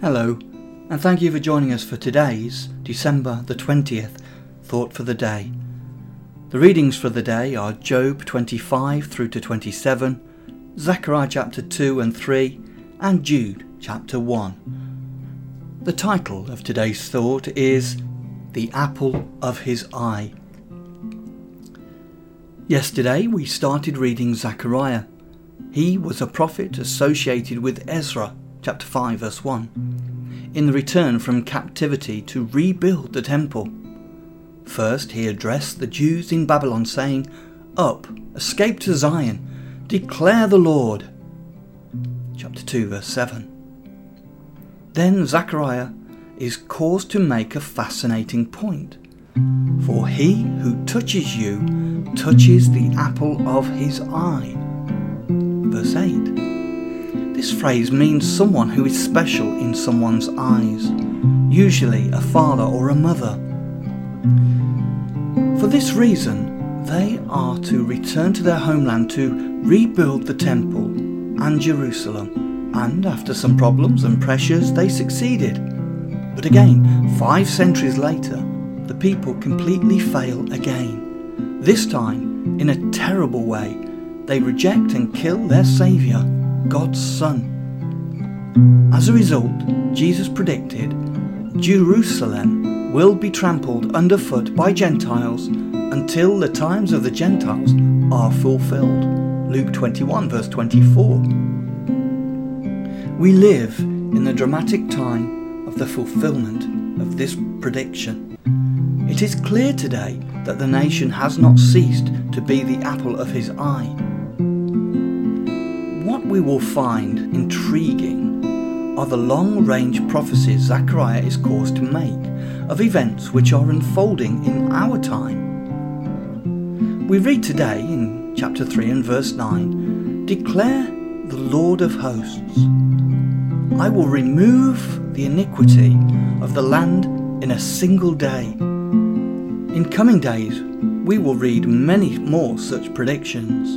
Hello, and thank you for joining us for today's, December the 20th, Thought for the Day. The readings for the day are Job 25 through to 27, Zechariah chapter 2 and 3, and Jude chapter 1. The title of today's thought is The Apple of His Eye. Yesterday we started reading Zechariah. He was a prophet associated with Ezra chapter 5 verse 1 in the return from captivity to rebuild the temple. First he addressed the Jews in Babylon saying, Up, escape to Zion, declare the Lord. Chapter 2 verse 7. Then Zechariah is caused to make a fascinating point. For he who touches you touches the apple of his eye. Verse 8. This phrase means someone who is special in someone's eyes, usually a father or a mother. For this reason, they are to return to their homeland to rebuild the temple and Jerusalem, and after some problems and pressures, they succeeded. But again, five centuries later, the people completely fail again. This time, in a terrible way, they reject and kill their Saviour God's Son. As a result, Jesus predicted Jerusalem will be trampled underfoot by Gentiles until the times of the Gentiles are fulfilled. Luke 21, verse 24. We live in the dramatic time of the fulfillment of this prediction. It is clear today that the nation has not ceased to be the apple of his eye What we will find intriguing are the long range prophecies Zechariah is caused to make of events which are unfolding in our time. We read today in chapter 3 and verse 9 Declare the Lord of hosts, I will remove the iniquity of the land in a single day. In coming days, we will read many more such predictions.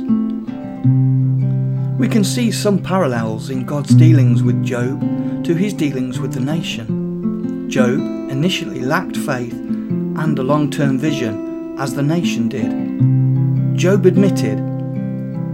We can see some parallels in God's dealings with Job to his dealings with the nation. Job initially lacked faith and a long term vision, as the nation did. Job admitted,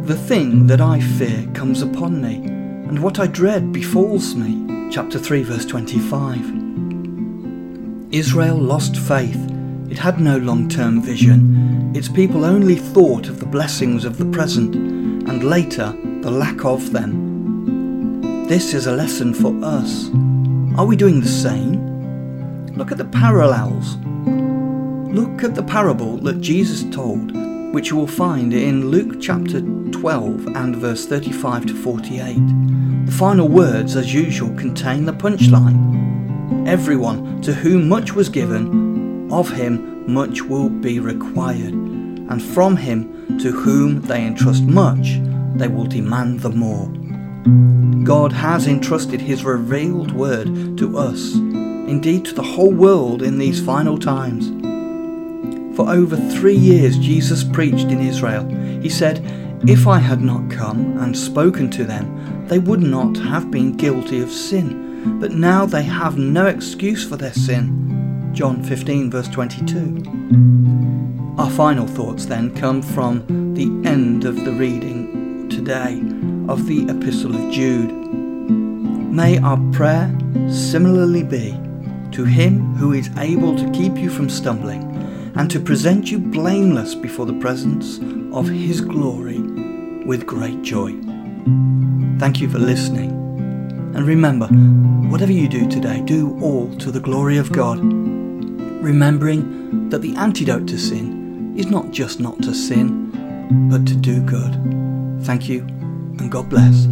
The thing that I fear comes upon me, and what I dread befalls me. Chapter 3, verse 25. Israel lost faith. It had no long term vision. Its people only thought of the blessings of the present, and later the lack of them. This is a lesson for us. Are we doing the same? Look at the parallels. Look at the parable that Jesus told, which you will find in Luke chapter 12 and verse 35 to 48. The final words, as usual, contain the punchline Everyone to whom much was given, of him much will be required, and from him to whom they entrust much, they will demand the more. God has entrusted His revealed word to us, indeed to the whole world in these final times. For over three years, Jesus preached in Israel. He said, If I had not come and spoken to them, they would not have been guilty of sin. But now they have no excuse for their sin. John 15, verse 22. Our final thoughts then come from the end of the reading today of the Epistle of Jude. May our prayer similarly be to Him who is able to keep you from stumbling and to present you blameless before the presence of His glory with great joy. Thank you for listening. And remember, whatever you do today, do all to the glory of God, remembering that the antidote to sin is not just not to sin, but to do good. Thank you, and God bless.